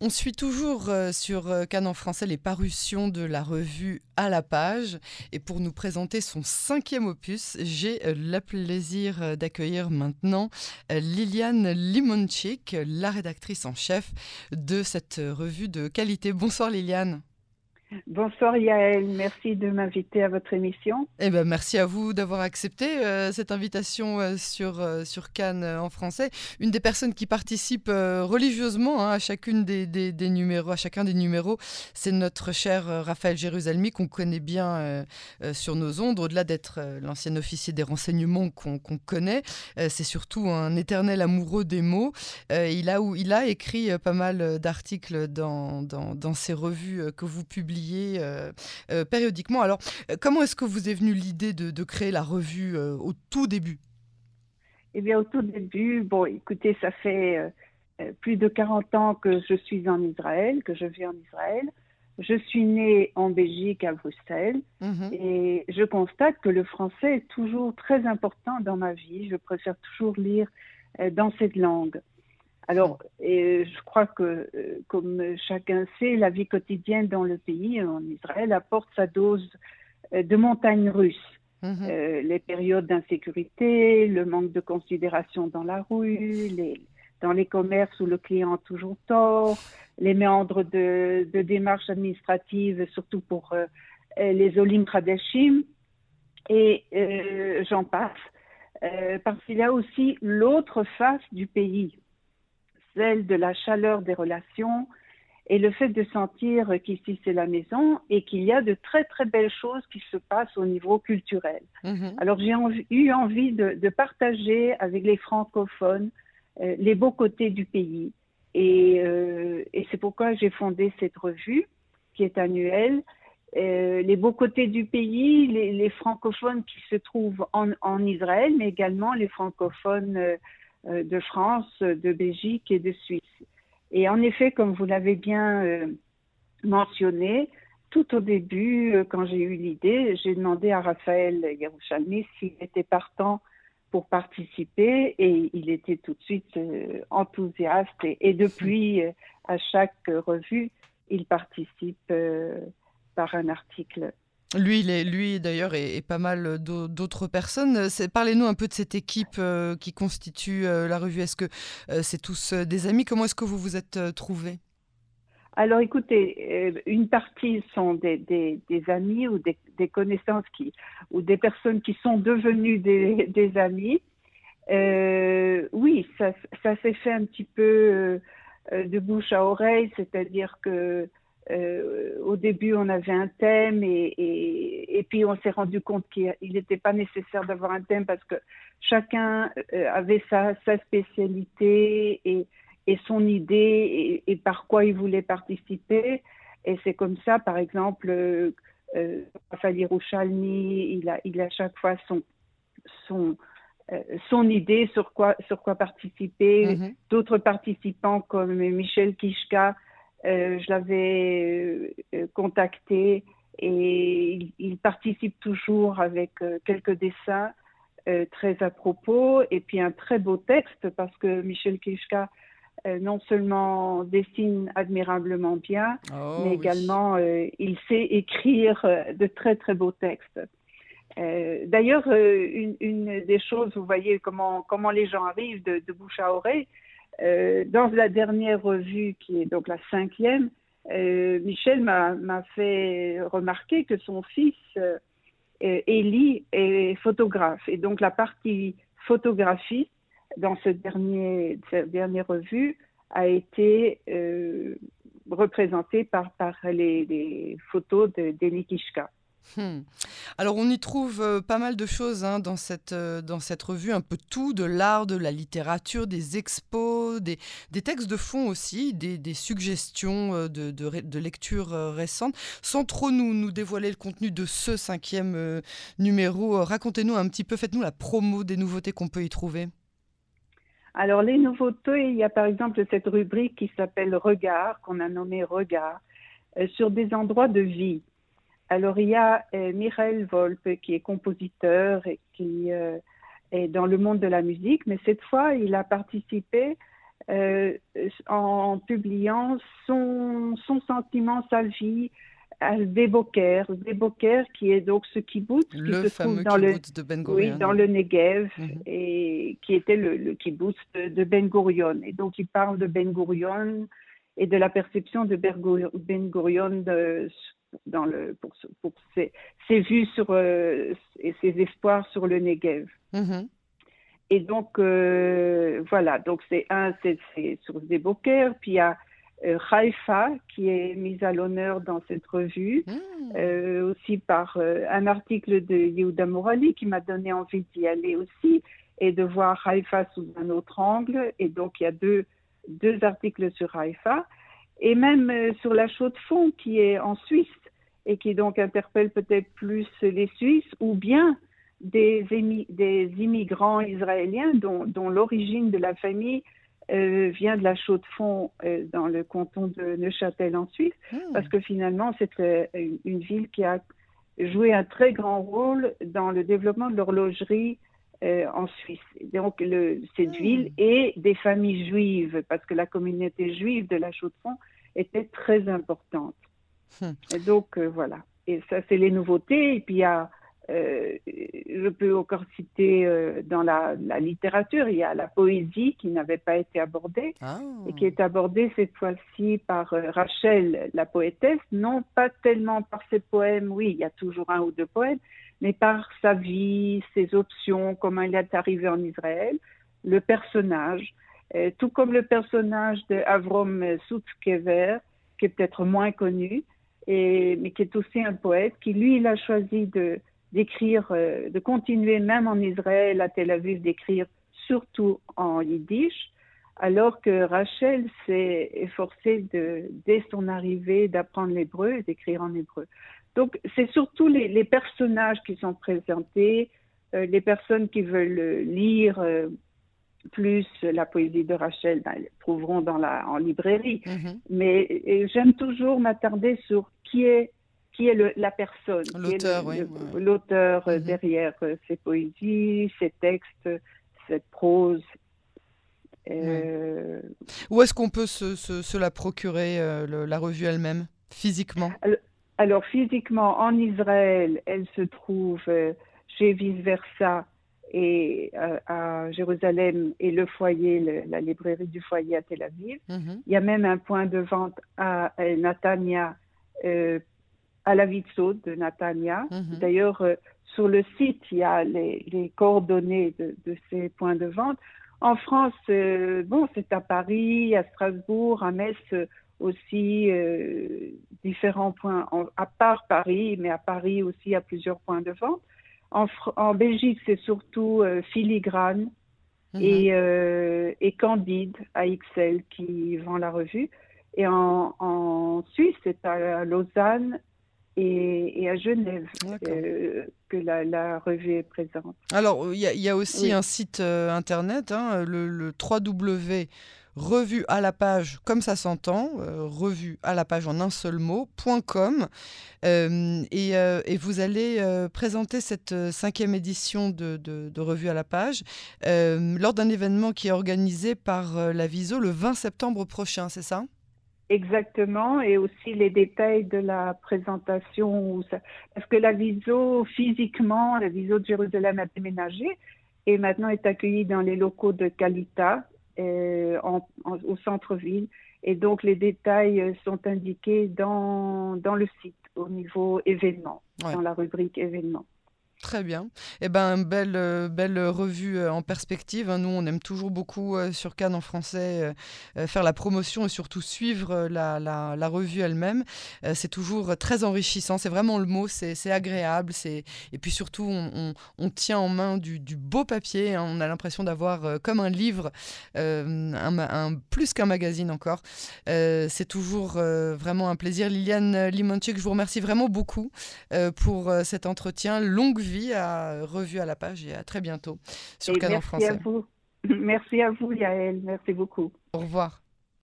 On suit toujours euh, sur euh, Cannes en français les parutions de la revue À la page. Et pour nous présenter son cinquième opus, j'ai euh, le plaisir d'accueillir maintenant Liliane Limonchik, la rédactrice en chef de cette revue de qualité. Bonsoir Liliane. Bonsoir Yael, merci de m'inviter à votre émission. Eh ben, merci à vous d'avoir accepté euh, cette invitation euh, sur, euh, sur Cannes en français. Une des personnes qui participe religieusement hein, à chacune des, des, numéros, à chacun des numéros, c'est notre cher Raphaël Jérusalemi qu'on connaît bien sur nos ondes. Au-delà d'être l'ancien officier des renseignements qu'on connaît, c'est surtout un éternel amoureux des mots. il, a, il a écrit pas mal d'articles dans, dans, dans ces revues que vous publiez euh, euh, périodiquement. Alors, euh, comment est-ce que vous est venue l'idée de, créer la revue au tout début? Eh bien, au tout début, bon, écoutez, ça fait plus de 40 ans que je suis en Israël, que je vis en Israël. Je suis née en Belgique, à Bruxelles, mhm. et je constate que le français est toujours très important dans ma vie. Je préfère toujours lire dans cette langue. Alors, et je crois que, euh, comme chacun sait, la vie quotidienne dans le pays, en Israël, apporte sa dose euh, de montagnes russes. Mhm. Euh, les périodes d'insécurité, le manque de considération dans la rue, les, dans les commerces où le client a toujours tort, les méandres de, de démarches administratives, surtout pour les Olim Kradeshim, et j'en passe. parce qu'il y a aussi l'autre face du pays de la chaleur des relations et le fait de sentir qu'ici c'est la maison et qu'il y a de très très belles choses qui se passent au niveau culturel. Mhm. Alors j'ai eu envie de, partager avec les francophones euh, les beaux côtés du pays euh, et, c'est pourquoi j'ai fondé cette revue qui est annuelle. Euh, les beaux côtés du pays, les, francophones qui se trouvent en, en, Israël, mais également les francophones de France, de Belgique et de Suisse. Et en effet, comme vous l'avez bien euh, mentionné, tout au début, euh, quand j'ai eu l'idée, j'ai demandé à Raphaël Yerushalmi s'il était partant pour participer et il était tout de suite enthousiaste et, depuis, à chaque revue, il participe par un article. Lui, lui d'ailleurs, et, pas mal d'autres personnes. Parlez-nous un peu de cette équipe euh, qui constitue euh, la revue. Est-ce que euh, c'est tous des amis? Comment est-ce que vous vous êtes trouvés? Alors écoutez, une partie sont des, amis ou des, connaissances qui, ou des personnes qui sont devenues des, amis. oui, ça, ça s'est fait un petit peu de bouche à oreille, c'est-à-dire que euh, au début, on avait un thème et, et, et puis on s'est rendu compte qu'il n'était pas nécessaire d'avoir un thème parce que chacun euh, avait sa, sa spécialité et, et, son idée et, par quoi il voulait participer. Et c'est comme ça, par exemple, euh, euh Raphaël Rouchalmi, il a, il a chaque fois son, son, euh, son idée sur quoi, sur quoi participer. Mm-hmm. D'autres participants comme Michel Kishka, euh, je l'avais euh, contacté et il, participe toujours avec euh, quelques dessins très à propos et puis un très beau texte parce que Michel Kishka non seulement dessine admirablement bien, oh, mais également il sait écrire de très très beaux textes. D'ailleurs, une, une, des choses, vous voyez comment, comment les gens arrivent de, de bouche à oreille, euh, dans la dernière revue, qui est donc la cinquième, euh, Michel m'a fait remarquer que son fils, euh, Élie, est photographe. Et donc la partie photographie dans ce dernier, cette dernière revue a été représentée par, par les, les photos d'Élie Kishka. Hmm. Alors on y trouve euh, pas mal de choses hein, dans, cette, euh, dans cette revue, un peu tout, de l'art, de la littérature, des expos, des, des textes de fond aussi, des, des suggestions euh, de, de, lecture récentes. Sans trop nous, nous dévoiler le contenu de ce cinquième numéro, racontez-nous un petit peu, faites-nous la promo des nouveautés qu'on peut y trouver. Alors les nouveautés, il y a par exemple cette rubrique qui s'appelle Regard, qu'on a nommé Regard, sur des endroits de vie. Alors il y a euh, Michael Volpe qui est compositeur et qui euh, est dans le monde de la musique, mais cette fois il a participé en publiant son, son sentiment, sa vie, à Deboker, Deboker qui est donc ce kibbutz le qui se trouve dans le, de Ben Oui, dans le Negev, mhm. et qui était le, le kibbutz de, Ben Gurion. Et donc il parle de Ben Gurion et de la perception de Ben Gurion dans le, pour, pour ses, ses, vues sur, euh, et ses espoirs sur le Negev. Mhm. Et donc, euh, voilà, donc c'est un, c'est sur Deboker, puis il y a euh, Haïfa, qui est mise à l'honneur dans cette revue, hmm. euh, aussi par un article de Yehuda Morali qui m'a donné envie d'y aller aussi et de voir Haïfa sous un autre angle. Et donc, il y a deux, deux articles sur Haïfa. Et même sur la chaux de fond qui est en Suisse et qui donc interpelle peut-être plus les Suisses ou bien des, des immigrants israéliens dont, dont l'origine de la famille euh, vient de la Chaux-de-Fonds euh, dans le canton de Neuchâtel en Suisse, hmm. parce que finalement c'est euh, une, ville qui a joué un très grand rôle dans le développement de l'horlogerie en Suisse. Donc le, cette hmm. ville et des familles juives, parce que la communauté juive de la Chaux-de-Fonds était très importante. Hmm. Et donc voilà. Et ça c'est les nouveautés. Et puis il y a euh, je peux encore citer euh, dans la, littérature, il y a la poésie qui n'avait pas été abordée ah. et qui est abordée cette fois-ci par euh, Rachel, la poétesse, non pas tellement par ses poèmes, oui, il y a toujours un ou deux poèmes, mais par sa vie, ses options, comment il est arrivé en Israël, le personnage, tout comme le personnage de Avrom Sutzkever, qui est peut-être moins connu, et, mais qui est aussi un poète, qui lui, il a choisi de d'écrire, euh, de continuer même en Israël, à Tel Aviv, d'écrire surtout en yiddish, alors que Rachel s'est efforcée dès son arrivée d'apprendre l'hébreu et d'écrire en hébreu. Donc c'est surtout les, personnages qui sont présentés, euh, les personnes qui veulent lire euh, plus la poésie de Rachel, ben, elles trouveront dans la, en librairie. Mm-hmm. Mais j'aime toujours m'attarder sur qui est qui est la personne, l'auteur, oui, euh, mhm. derrière euh, ses poésies, ses textes, cette prose. Euh, Où est-ce qu'on peut se, la procurer, la revue elle-même, physiquement? Alors, physiquement, en Israël, elle se trouve chez Vice Versa et à Jérusalem et le foyer, la librairie du foyer à Tel Aviv. Mhm. Il y a même un point de vente à Natania à la Vitso de Natania. Mhm. D'ailleurs, euh, sur le site, il y a les, coordonnées de, ces points de vente. En France, euh, bon, c'est à Paris, à Strasbourg, à Metz euh, aussi, différents points, à part Paris, mais à Paris aussi, a plusieurs points de vente. En, Belgique, c'est surtout Filigrane mhm. et, et, Candide à XL qui vend la revue. Et en, en Suisse, c'est à Lausanne et, à Genève euh, que la, revue est présente. Alors, il y, a aussi un site euh, internet, hein, le, le revue à la page, comme ça s'entend, euh, revue à la page en un seul mot, .com. et, vous allez présenter cette cinquième édition de, de, Revue à la page lors d'un événement qui est organisé par la Viso le 20 septembre prochain, c'est ça? Exactement, et aussi les détails de la présentation. Parce que la viso, physiquement, la viso de Jérusalem a déménagé et maintenant est accueillie dans les locaux de Calita euh, au centre-ville. Et donc les détails sont indiqués dans, dans le site au niveau événements, dans la rubrique événements. Très bien. Eh ben, belle, euh, belle revue euh, en perspective. Hein. Nous, on aime toujours beaucoup euh, sur Cannes en français faire la promotion et surtout suivre la, revue elle-même. c'est toujours très enrichissant. C'est vraiment le mot. C'est agréable. Et puis surtout, on, tient en main du, beau papier. Hein. On a l'impression d'avoir comme un livre, un, plus qu'un magazine encore. c'est toujours vraiment un plaisir. Liliane Limonchik, je vous remercie vraiment beaucoup pour cet entretien. Longue à Revue à la page et à très bientôt sur Canon Français. À vous. Merci à vous, Yael. Merci beaucoup. Au revoir.